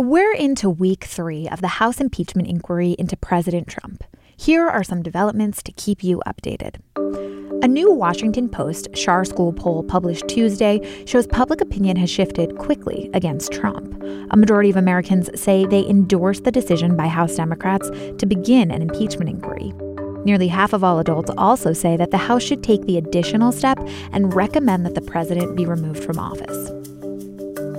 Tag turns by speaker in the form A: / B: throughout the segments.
A: We're into week three of the House impeachment inquiry into President Trump. Here are some developments to keep you updated. A new Washington Post Schar School poll published Tuesday shows public opinion has shifted quickly against Trump. A majority of Americans say they endorse the decision by House Democrats to begin an impeachment inquiry. Nearly half of all adults also say that the House should take the additional step and recommend that the president be removed from office.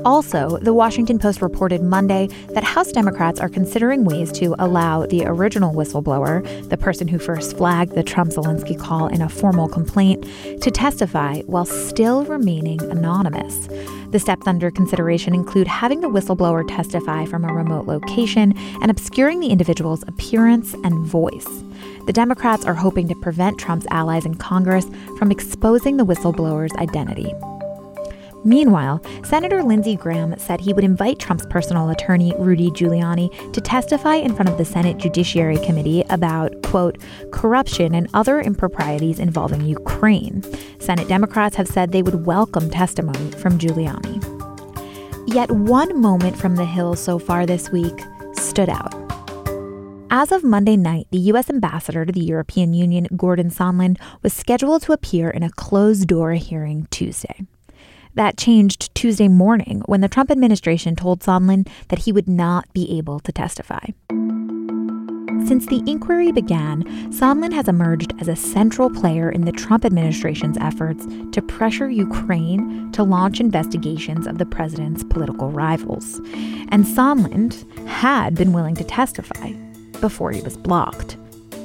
A: Also, the Washington Post reported Monday that House Democrats are considering ways to allow the original whistleblower, the person who first flagged the Trump Zelensky call in a formal complaint, to testify while still remaining anonymous. The steps under consideration include having the whistleblower testify from a remote location and obscuring the individual's appearance and voice. The Democrats are hoping to prevent Trump's allies in Congress from exposing the whistleblower's identity. Meanwhile, Senator Lindsey Graham said he would invite Trump's personal attorney, Rudy Giuliani, to testify in front of the Senate Judiciary Committee about, quote, corruption and other improprieties involving Ukraine. Senate Democrats have said they would welcome testimony from Giuliani. Yet one moment from the Hill so far this week stood out. As of Monday night, the U.S. ambassador to the European Union, Gordon Sondland, was scheduled to appear in a closed door hearing Tuesday. That changed Tuesday morning when the Trump administration told Sondland that he would not be able to testify. Since the inquiry began, Sondland has emerged as a central player in the Trump administration's efforts to pressure Ukraine to launch investigations of the president's political rivals. And Sondland had been willing to testify before he was blocked.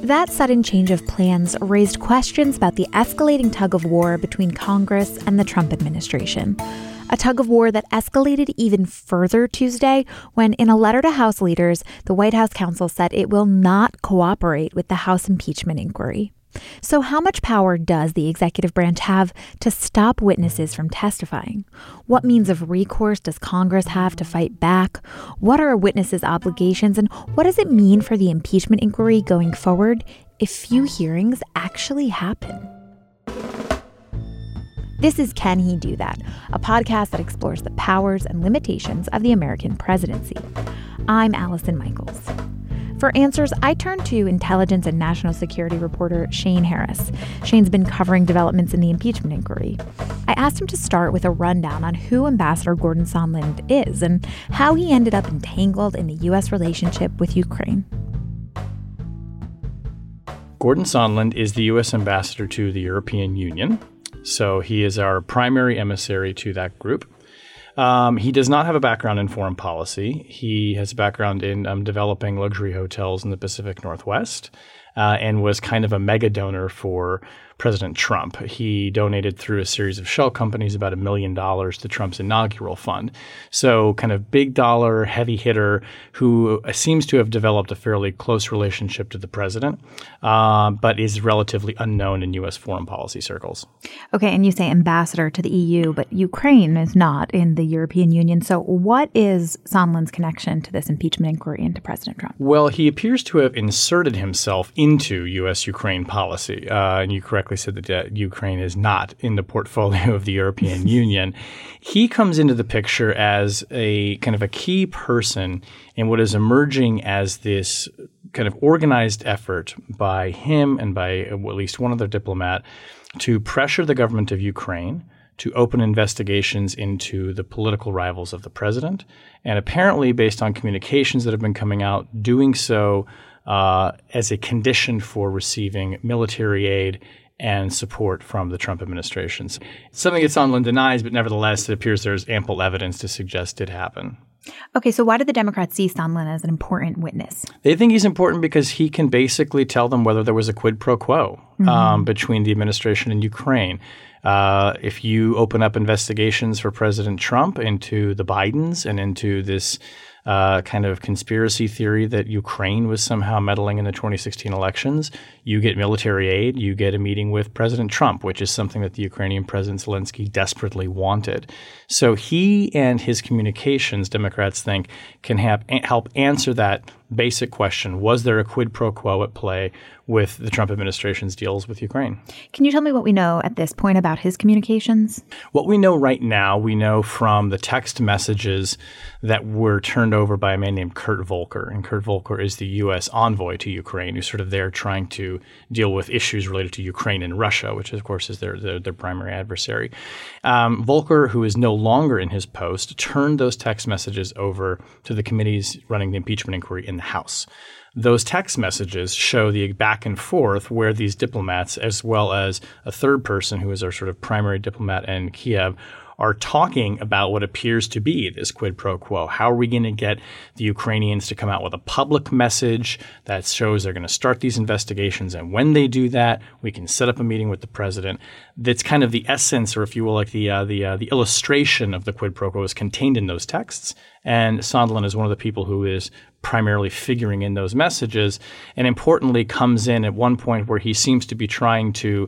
A: That sudden change of plans raised questions about the escalating tug of war between Congress and the Trump administration. A tug of war that escalated even further Tuesday when, in a letter to House leaders, the White House counsel said it will not cooperate with the House impeachment inquiry. So, how much power does the executive branch have to stop witnesses from testifying? What means of recourse does Congress have to fight back? What are a witness's obligations? And what does it mean for the impeachment inquiry going forward if few hearings actually happen? This is Can He Do That, a podcast that explores the powers and limitations of the American presidency. I'm Allison Michaels. For answers, I turned to intelligence and national security reporter Shane Harris. Shane's been covering developments in the impeachment inquiry. I asked him to start with a rundown on who Ambassador Gordon Sondland is and how he ended up entangled in the U.S. relationship with Ukraine.
B: Gordon Sondland is the U.S. ambassador to the European Union. So he is our primary emissary to that group. Um, he does not have a background in foreign policy. He has a background in um, developing luxury hotels in the Pacific Northwest uh, and was kind of a mega donor for President Trump. He donated through a series of shell companies about a million dollars to Trump's inaugural fund. So, kind of big dollar, heavy hitter who uh, seems to have developed a fairly close relationship to the president, uh, but is relatively unknown in U.S. foreign policy circles.
A: Okay, and you say ambassador to the EU, but Ukraine is not in the European Union. So, what is Sondland's connection to this impeachment inquiry into President Trump?
B: Well, he appears to have inserted himself into U.S. Ukraine policy. Uh, and you correctly said that uh, Ukraine is not in the portfolio of the European Union. He comes into the picture as a kind of a key person in what is emerging as this kind of organized effort by him and by at least one other diplomat to pressure the government of Ukraine to open investigations into the political rivals of the president. And apparently, based on communications that have been coming out, doing so uh, as a condition for receiving military aid and support from the Trump administration. Something that Sondland denies, but nevertheless, it appears there's ample evidence to suggest it happened.
A: Okay, so why do the Democrats see Sondland as an important witness?
B: They think he's important because he can basically tell them whether there was a quid pro quo mm-hmm. um, between the administration and Ukraine. Uh, if you open up investigations for President Trump into the Bidens and into this uh, kind of conspiracy theory that Ukraine was somehow meddling in the 2016 elections. You get military aid, you get a meeting with President Trump, which is something that the Ukrainian President Zelensky desperately wanted. So he and his communications, Democrats think, can help answer that basic question Was there a quid pro quo at play with the Trump administration's deals with Ukraine?
A: Can you tell me what we know at this point about his communications?
B: What we know right now, we know from the text messages that were turned over by a man named Kurt Volker. And Kurt Volker is the U.S. envoy to Ukraine, who's sort of there trying to deal with issues related to Ukraine and Russia, which, of course, is their, their, their primary adversary. Um, Volker, who is no longer in his post, turned those text messages over to the committees running the impeachment inquiry in the House. Those text messages show the back and forth where these diplomats, as well as a third person who is our sort of primary diplomat in Kiev, are talking about what appears to be this quid pro quo. How are we going to get the Ukrainians to come out with a public message that shows they're going to start these investigations? And when they do that, we can set up a meeting with the president. That's kind of the essence, or if you will, like the uh, the uh, the illustration of the quid pro quo is contained in those texts. And Sondland is one of the people who is primarily figuring in those messages, and importantly, comes in at one point where he seems to be trying to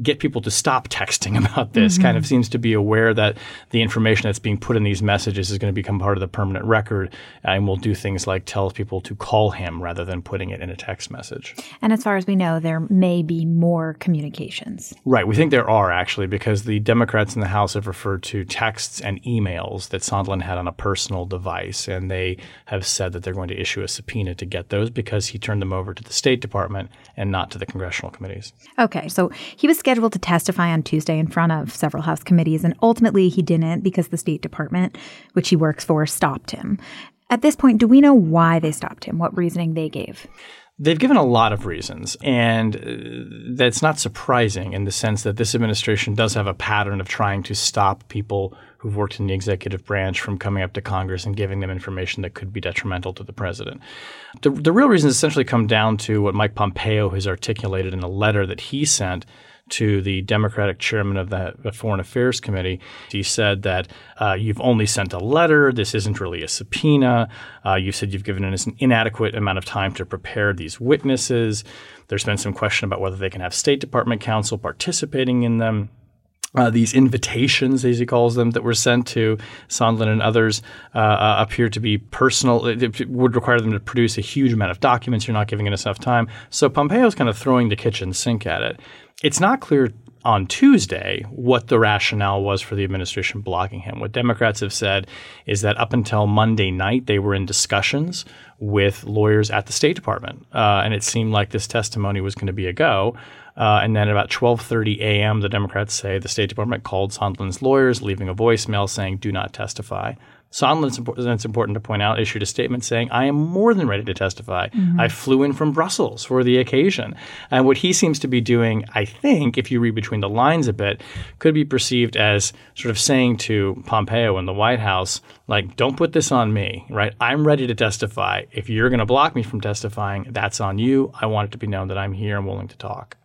B: get people to stop texting about this, mm-hmm. kind of seems to be aware that the information that's being put in these messages is going to become part of the permanent record and will do things like tell people to call him rather than putting it in a text message.
A: And as far as we know, there may be more communications.
B: Right. We think there are actually because the Democrats in the House have referred to texts and emails that Sondland had on a personal device. And they have said that they're going to issue a subpoena to get those because he turned them over to the State Department and not to the congressional committees.
A: Okay. So he was scheduled to testify on Tuesday in front of several House committees, and ultimately he didn't because the State Department, which he works for, stopped him. At this point, do we know why they stopped him? What reasoning they gave?
B: They've given a lot of reasons, and uh, that's not surprising in the sense that this administration does have a pattern of trying to stop people who've worked in the executive branch from coming up to Congress and giving them information that could be detrimental to the president. The, the real reasons essentially come down to what Mike Pompeo has articulated in a letter that he sent to the Democratic chairman of the, Foreign Affairs Committee. He said that uh, you've only sent a letter. This isn't really a subpoena. Uh, you said you've given us an inadequate amount of time to prepare these witnesses. There's been some question about whether they can have State Department counsel participating in them. Uh, these invitations, as he calls them, that were sent to Sondland and others uh, uh, appear to be personal. It, it, would require them to produce a huge amount of documents. You're not giving it enough time. So Pompeo's kind of throwing the kitchen sink at it. It's not clear on Tuesday what the rationale was for the administration blocking him. What Democrats have said is that up until Monday night, they were in discussions with lawyers at the State Department, uh, and it seemed like this testimony was going to be a go. Uh, and then about 12:30 a.m., the Democrats say the State Department called Sondland's lawyers, leaving a voicemail saying, "Do not testify." Sondland, it's important to point out, issued a statement saying, I am more than ready to testify. Mm-hmm. I flew in from Brussels for the occasion. And what he seems to be doing, I think, if you read between the lines a bit, could be perceived as sort of saying to Pompeo in the White House, like, don't put this on me, right? I'm ready to testify. If you're going to block me from testifying, that's on you. I want it to be known that I'm here and willing to talk.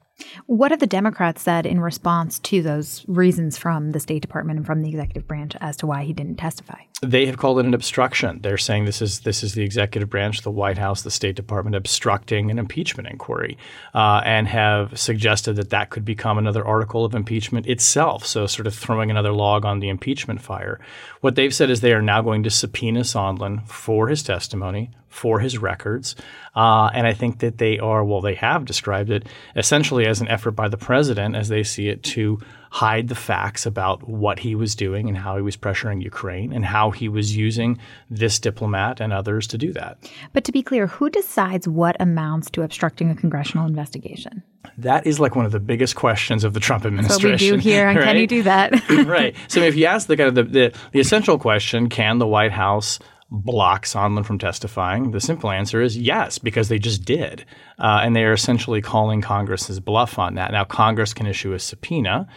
A: What have the Democrats said in response to those reasons from the State Department and from the executive branch as to why he didn't testify?
B: They have called it an obstruction. They're saying this is this is the executive branch, the White House, the State Department obstructing an impeachment inquiry, uh, and have suggested that that could become another article of impeachment itself. So, sort of throwing another log on the impeachment fire. What they've said is they are now going to subpoena Sondland for his testimony, for his records. Uh, and I think that they are, well, they have described it essentially as an effort by the president, as they see it, to hide the facts about what he was doing and how he was pressuring Ukraine and how he was using this diplomat and others to do that.
A: But to be clear, who decides what amounts to obstructing a congressional investigation?
B: That is like one of the biggest questions of the Trump administration.
A: That's we do here, and right? can you do that?
B: right. So if you ask the kind of the, the, the essential question, can the White House block Sondland from testifying? The simple answer is yes, because they just did. Uh, and they are essentially calling Congress's bluff on that. Now, Congress can issue a subpoena.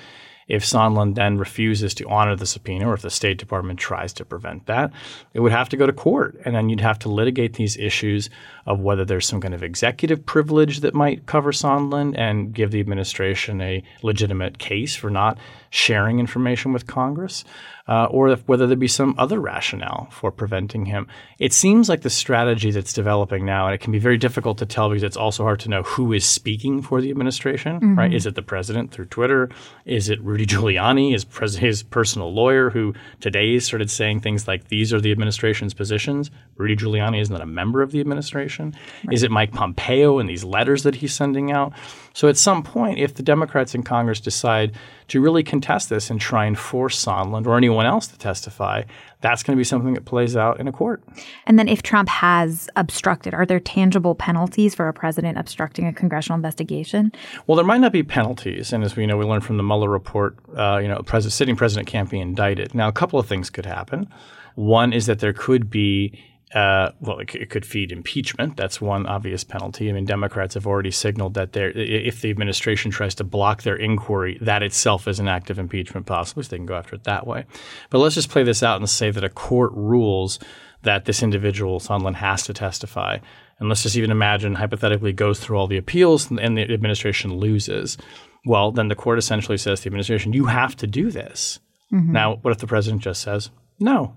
B: If Sondland then refuses to honor the subpoena, or if the State Department tries to prevent that, it would have to go to court. And then you'd have to litigate these issues of whether there's some kind of executive privilege that might cover Sondland and give the administration a legitimate case for not sharing information with Congress uh, or if, whether there be some other rationale for preventing him. It seems like the strategy that's developing now, and it can be very difficult to tell because it's also hard to know who is speaking for the administration, mm-hmm. right? Is it the president through Twitter? Is it Rudy Giuliani, his, pres- his personal lawyer, who today started saying things like, these are the administration's positions? Rudy Giuliani is not a member of the administration. Right. Is it Mike Pompeo and these letters that he's sending out? So at some point, if the Democrats in Congress decide to really contest this and try and force Sondland or anyone else to testify, that's going to be something that plays out in a court.
A: And then if Trump has obstructed, are there tangible penalties for a president obstructing a congressional investigation?
B: Well, there might not be penalties. And as we know, we learned from the Mueller report, uh, you know, president, sitting president can't be indicted. Now, a couple of things could happen. One is that there could be uh, well, it, it, could feed impeachment. That's one obvious penalty. I mean, Democrats have already signaled that if the administration tries to block their inquiry, that itself is an act of impeachment, possibly, so they can go after it that way. But let's just play this out and say that a court rules that this individual, Sondland, has to testify. And let's just even imagine, hypothetically, goes through all the appeals and the administration loses. Well, then the court essentially says to the administration, you have to do this. Mm-hmm. Now, what if the president just says, no,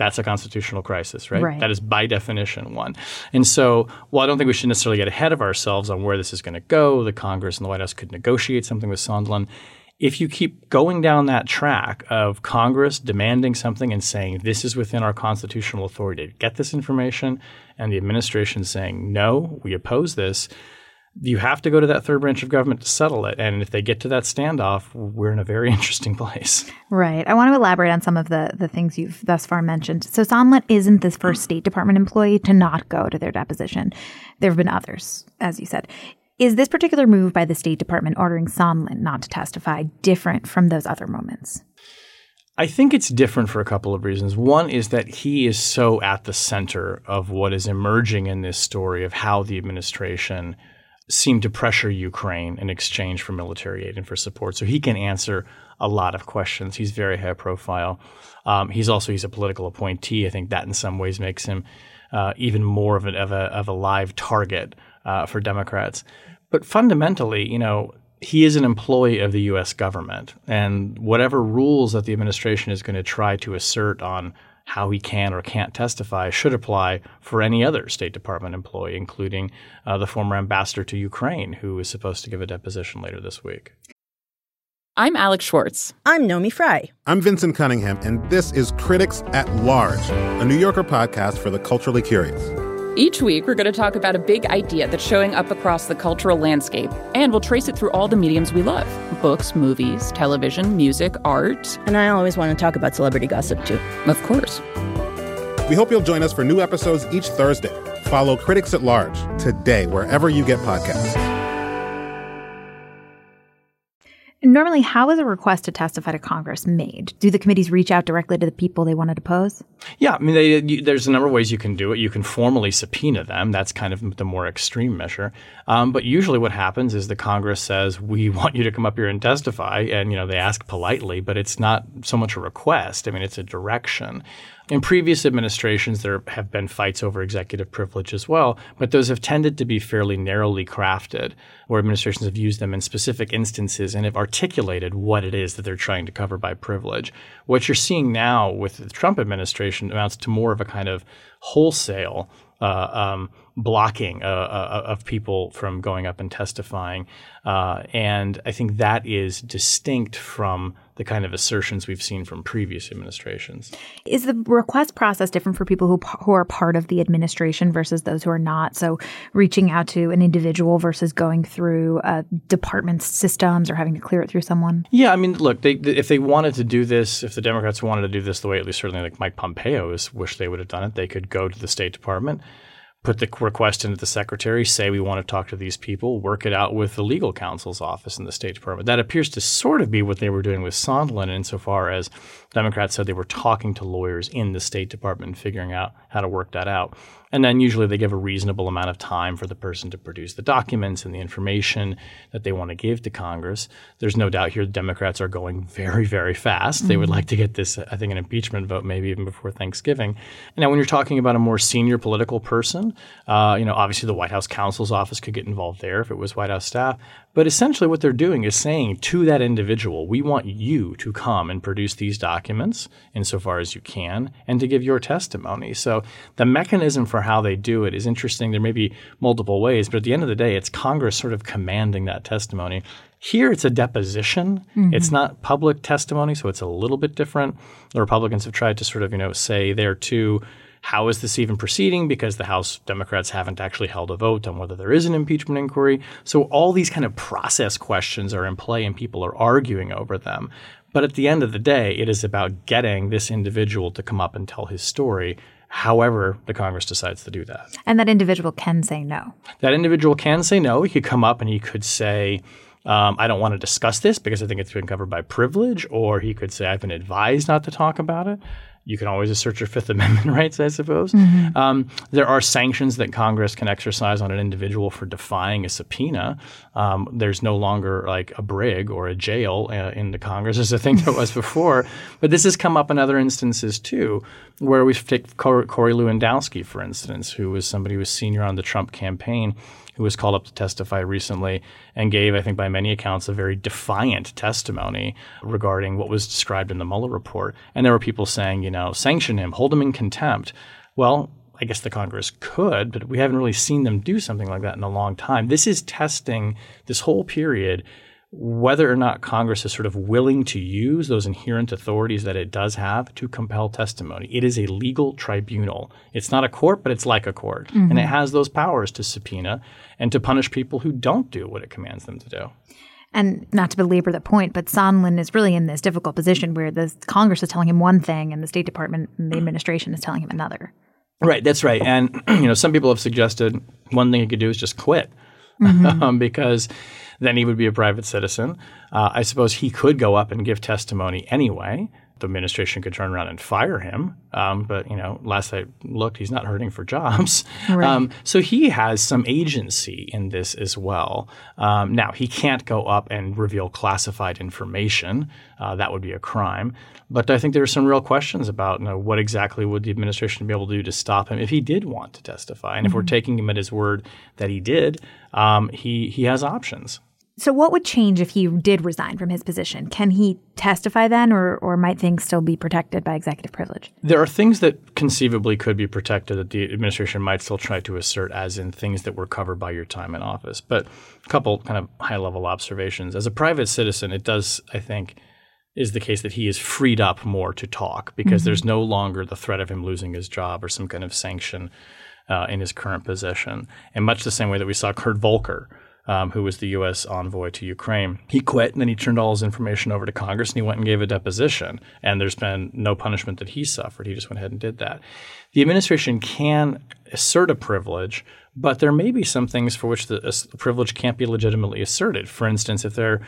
B: that's a constitutional crisis, right?
A: right?
B: That is by definition one. And so, while I don't think we should necessarily get ahead of ourselves on where this is going to go, the Congress and the White House could negotiate something with Sondland. If you keep going down that track of Congress demanding something and saying this is within our constitutional authority to get this information, and the administration saying no, we oppose this, you have to go to that third branch of government to settle it. And if they get to that standoff, we're in a very interesting place.
A: Right. I want to elaborate on some of the, the things you've thus far mentioned. So Sondland isn't the first State Department employee to not go to their deposition. There have been others, as you said. Is this particular move by the State Department ordering Sondland not to testify different from those other moments?
B: I think it's different for a couple of reasons. One is that he is so at the center of what is emerging in this story of how the administration – seem to pressure Ukraine in exchange for military aid and for support. So he can answer a lot of questions. He's very high profile. Um, he's also he's a political appointee. I think that in some ways makes him uh, even more of, a, of, a, of a live target uh, for Democrats. But fundamentally, you know, he is an employee of the U.S. government, and whatever rules that the administration is going to try to assert on how he can or can't testify should apply for any other State Department employee, including uh, the former ambassador to Ukraine, who is supposed to give a deposition later this week.
C: I'm Alex Schwartz.
D: I'm Naomi Fry.
E: I'm Vinson Cunningham, and this is Critics at Large, a New Yorker podcast for the culturally curious.
C: Each week, we're going to talk about a big idea that's showing up across the cultural landscape, and we'll trace it through all the mediums we love books, movies, television, music, art.
D: And I always want to talk about celebrity gossip, too.
C: Of course.
E: We hope you'll join us for new episodes each Thursday. Follow Critics at Large today, wherever you get podcasts.
A: Normally, how is a request to testify to Congress made? Do the committees reach out directly to the people they want to depose?
B: Yeah, I mean, they, you, there's a number of ways you can do it. You can formally subpoena them. That's kind of the more extreme measure. Um, but usually, what happens is the Congress says, "We want you to come up here and testify," and you know they ask politely, but it's not so much a request. I mean, it's a direction. In previous administrations, there have been fights over executive privilege as well, but those have tended to be fairly narrowly crafted, where administrations have used them in specific instances and have articulated what it is that they're trying to cover by privilege. What you're seeing now with the Trump administration amounts to more of a kind of wholesale uh, um, blocking uh, uh, of people from going up and testifying. Uh, and I think that is distinct from the kind of assertions we've seen from previous administrations.
A: Is the request process different for people who, who are part of the administration versus those who are not? So reaching out to an individual versus going through a department's systems or having to clear it through someone?
B: Yeah, I mean, look, they, if they wanted to do this, if the Democrats wanted to do this the way at least certainly like Mike Pompeo is, wish they would have done it, they could go to the State Department – put the request into the secretary, say we want to talk to these people, work it out with the legal counsel's office in the State Department. That appears to sort of be what they were doing with Sondland insofar as Democrats said they were talking to lawyers in the State Department and figuring out how to work that out. And then usually they give a reasonable amount of time for the person to produce the documents and the information that they want to give to Congress. There's no doubt here the Democrats are going very, very fast. Mm-hmm. They would like to get this, I think, an impeachment vote maybe even before Thanksgiving. Now, when you're talking about a more senior political person, uh, you know, obviously the White House counsel's office could get involved there if it was White House staff. But essentially, what they're doing is saying to that individual, we want you to come and produce these documents insofar as you can and to give your testimony. So the mechanism for how they do it is interesting. There may be multiple ways, but at the end of the day, it's Congress sort of commanding that testimony. Here, it's a deposition. Mm-hmm. It's not public testimony, so it's a little bit different. The Republicans have tried to sort of, you know, say there too how is this even proceeding? Because the House Democrats haven't actually held a vote on whether there is an impeachment inquiry. So all these kind of process questions are in play and people are arguing over them. But at the end of the day, it is about getting this individual to come up and tell his story however the Congress decides to do that.
A: And that individual can say no.
B: That individual can say no. He could come up and he could say, um, I don't want to discuss this because I think it's been covered by privilege, or he could say, I've been advised not to talk about it you can always assert your Fifth Amendment rights, I suppose. Mm-hmm. Um, there are sanctions that Congress can exercise on an individual for defying a subpoena. Um, there's no longer like a brig or a jail uh, in the Congress as I think there was before. But this has come up in other instances too, where we take Corey Lewandowski, for instance, who was somebody who was senior on the Trump campaign who was called up to testify recently and gave, I think, by many accounts, a very defiant testimony regarding what was described in the Mueller report. And there were people saying, you know, sanction him, hold him in contempt. Well, I guess the Congress could, but we haven't really seen them do something like that in a long time. This is testing this whole period whether or not Congress is sort of willing to use those inherent authorities that it does have to compel testimony. It is a legal tribunal. It's not a court, but it's like a court. Mm-hmm. And it has those powers to subpoena and to punish people who don't do what it commands them to do.
A: And not to belabor the point, but Sondland is really in this difficult position where the Congress is telling him one thing and the State Department and the administration is telling him another.
B: Right, that's right. And you know, some people have suggested one thing he could do is just quit. Mm-hmm. um, because then he would be a private citizen. Uh, I suppose he could go up and give testimony anyway. The administration could turn around and fire him. Um, but you know, last I looked, he's not hurting for jobs. Right. Um, so he has some agency in this as well. Um, now he can't go up and reveal classified information. Uh, that would be a crime. But I think there are some real questions about you know, what exactly would the administration be able to do to stop him if he did want to testify. And mm-hmm. if we're mm-hmm. taking him at his word that he did, um, he he has options.
A: So, what would change if he did resign from his position? Can he testify then, or, or might things still be protected by executive privilege?
B: There are things that conceivably could be protected that the administration might still try to assert, as in things that were covered by your time in office. But a couple kind of high level observations. As a private citizen, it does, I think, is the case that he is freed up more to talk because mm-hmm. there's no longer the threat of him losing his job or some kind of sanction uh, in his current position. In much the same way that we saw Kurt Volker um, who was the U.S. envoy to Ukraine. He quit and then he turned all his information over to Congress and he went and gave a deposition. And there's been no punishment that he suffered. He just went ahead and did that. The administration can assert a privilege, but there may be some things for which the, privilege can't be legitimately asserted. For instance, if there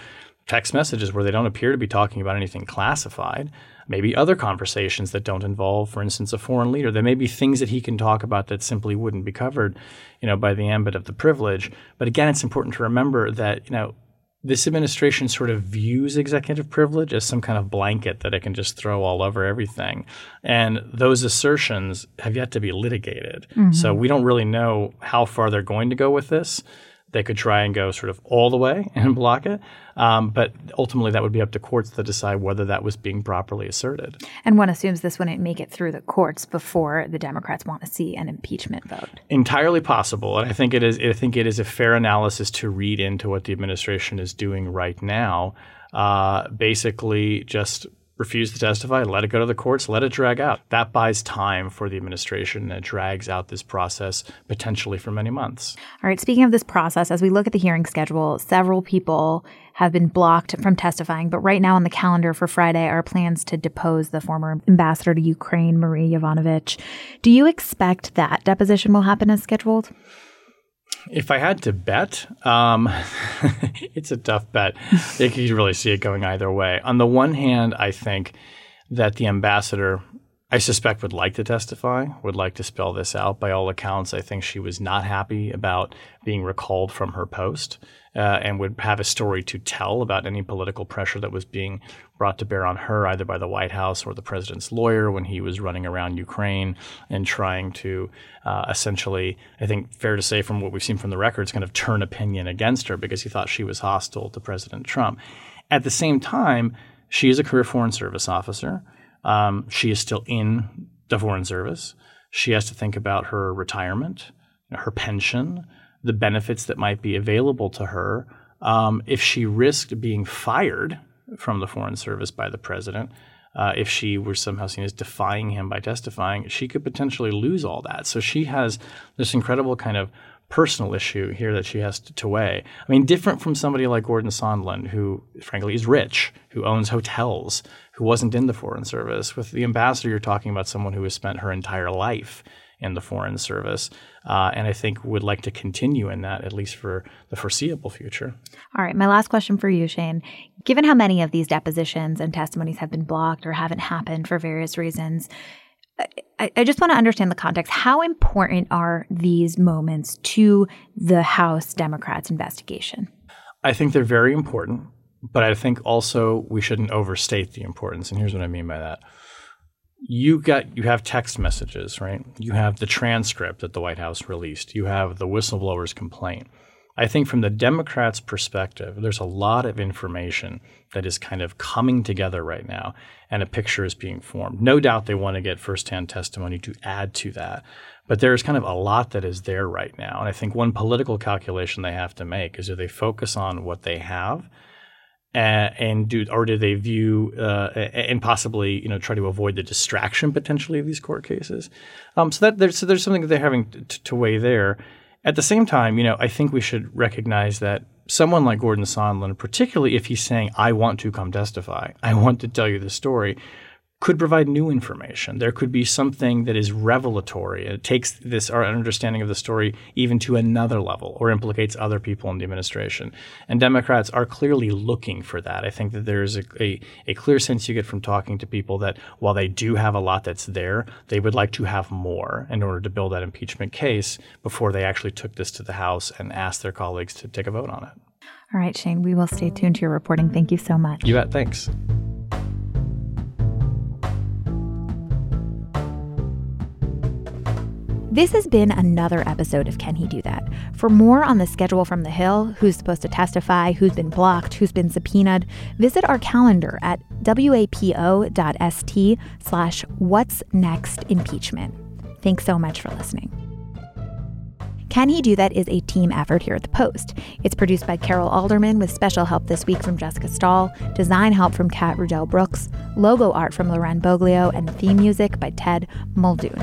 B: text messages where they don't appear to be talking about anything classified, maybe other conversations that don't involve, for instance, a foreign leader. There may be things that he can talk about that simply wouldn't be covered, you know, by the ambit of the privilege. But again, it's important to remember that, you know, this administration sort of views executive privilege as some kind of blanket that it can just throw all over everything. And those assertions have yet to be litigated. Mm-hmm. So we don't really know how far they're going to go with this. They could try and go sort of all the way and block it. Um, but ultimately, that would be up to courts to decide whether that was being properly asserted.
A: And one assumes this wouldn't make it through the courts before the Democrats want to see an impeachment vote.
B: Entirely possible, and I think it is. I think it is a fair analysis to read into what the administration is doing right now. Uh, basically, just refuse to testify, let it go to the courts, let it drag out. That buys time for the administration and it drags out this process potentially for many months.
A: All right, speaking of this process, as we look at the hearing schedule, several people have been blocked from testifying, but right now on the calendar for Friday are plans to depose the former ambassador to Ukraine, Marie Yovanovitch. Do you expect that deposition will happen as scheduled?
B: If I had to bet, um, it's a tough bet. you can really see it going either way. On the one hand, I think that the ambassador I suspect would like to testify, would like to spell this out. By all accounts, I think she was not happy about being recalled from her post uh, and would have a story to tell about any political pressure that was being brought to bear on her, either by the White House or the president's lawyer when he was running around Ukraine and trying to uh, essentially, I think, fair to say from what we've seen from the records, kind of turn opinion against her because he thought she was hostile to President Trump. At the same time, she is a career Foreign Service officer. Um, she is still in the Foreign Service. She has to think about her retirement, her pension, the benefits that might be available to her um, if she risked being fired from the Foreign Service by the president. Uh, if she were somehow seen as defying him by testifying, she could potentially lose all that. So she has this incredible kind of personal issue here that she has to, to, weigh. I mean, different from somebody like Gordon Sondland, who frankly is rich, who owns hotels, who wasn't in the Foreign Service. With the ambassador, you're talking about someone who has spent her entire life in the Foreign Service, uh, and I think would like to continue in that at least for the foreseeable future.
A: All right, my last question for you, Shane. Given how many of these depositions and testimonies have been blocked or haven't happened for various reasons, I, I just want to understand the context. How important are these moments to the House Democrats' investigation?
B: I think they're very important, but I think also we shouldn't overstate the importance. And here's what I mean by that. You got you have text messages, right? You have the transcript that the White House released. You have the whistleblower's complaint. I think from the Democrats' perspective, there's a lot of information that is kind of coming together right now, and a picture is being formed. No doubt they want to get firsthand testimony to add to that. But there's kind of a lot that is there right now. And I think one political calculation they have to make is do they focus on what they have? And, and do or do they view uh, and possibly you know try to avoid the distraction potentially of these court cases? Um, so that there's so there's something that they're having to, to weigh there. At the same time, you know, I think we should recognize that someone like Gordon Sondland, particularly if he's saying, I want to come testify, I want to tell you the story, could provide new information. There could be something that is revelatory. It takes this our understanding of the story even to another level or implicates other people in the administration. And Democrats are clearly looking for that. I think that there's a, a, a clear sense you get from talking to people that while they do have a lot that's there, they would like to have more in order to build that impeachment case before they actually took this to the House and asked their colleagues to take a vote on it.
A: All right, Shane, we will stay tuned to your reporting. Thank you so much.
B: You bet. Thanks.
A: This has been another episode of Can He Do That? For more on the schedule from the Hill, who's supposed to testify, who's been blocked, who's been subpoenaed, visit our calendar at wapo.st slash what's next impeachment. Thanks so much for listening. Can He Do That is a team effort here at The Post. It's produced by Carol Alderman with special help this week from Jessica Stahl, design help from Kat Rudell Brooks, logo art from Loren Boglio, and theme music by Ted Muldoon.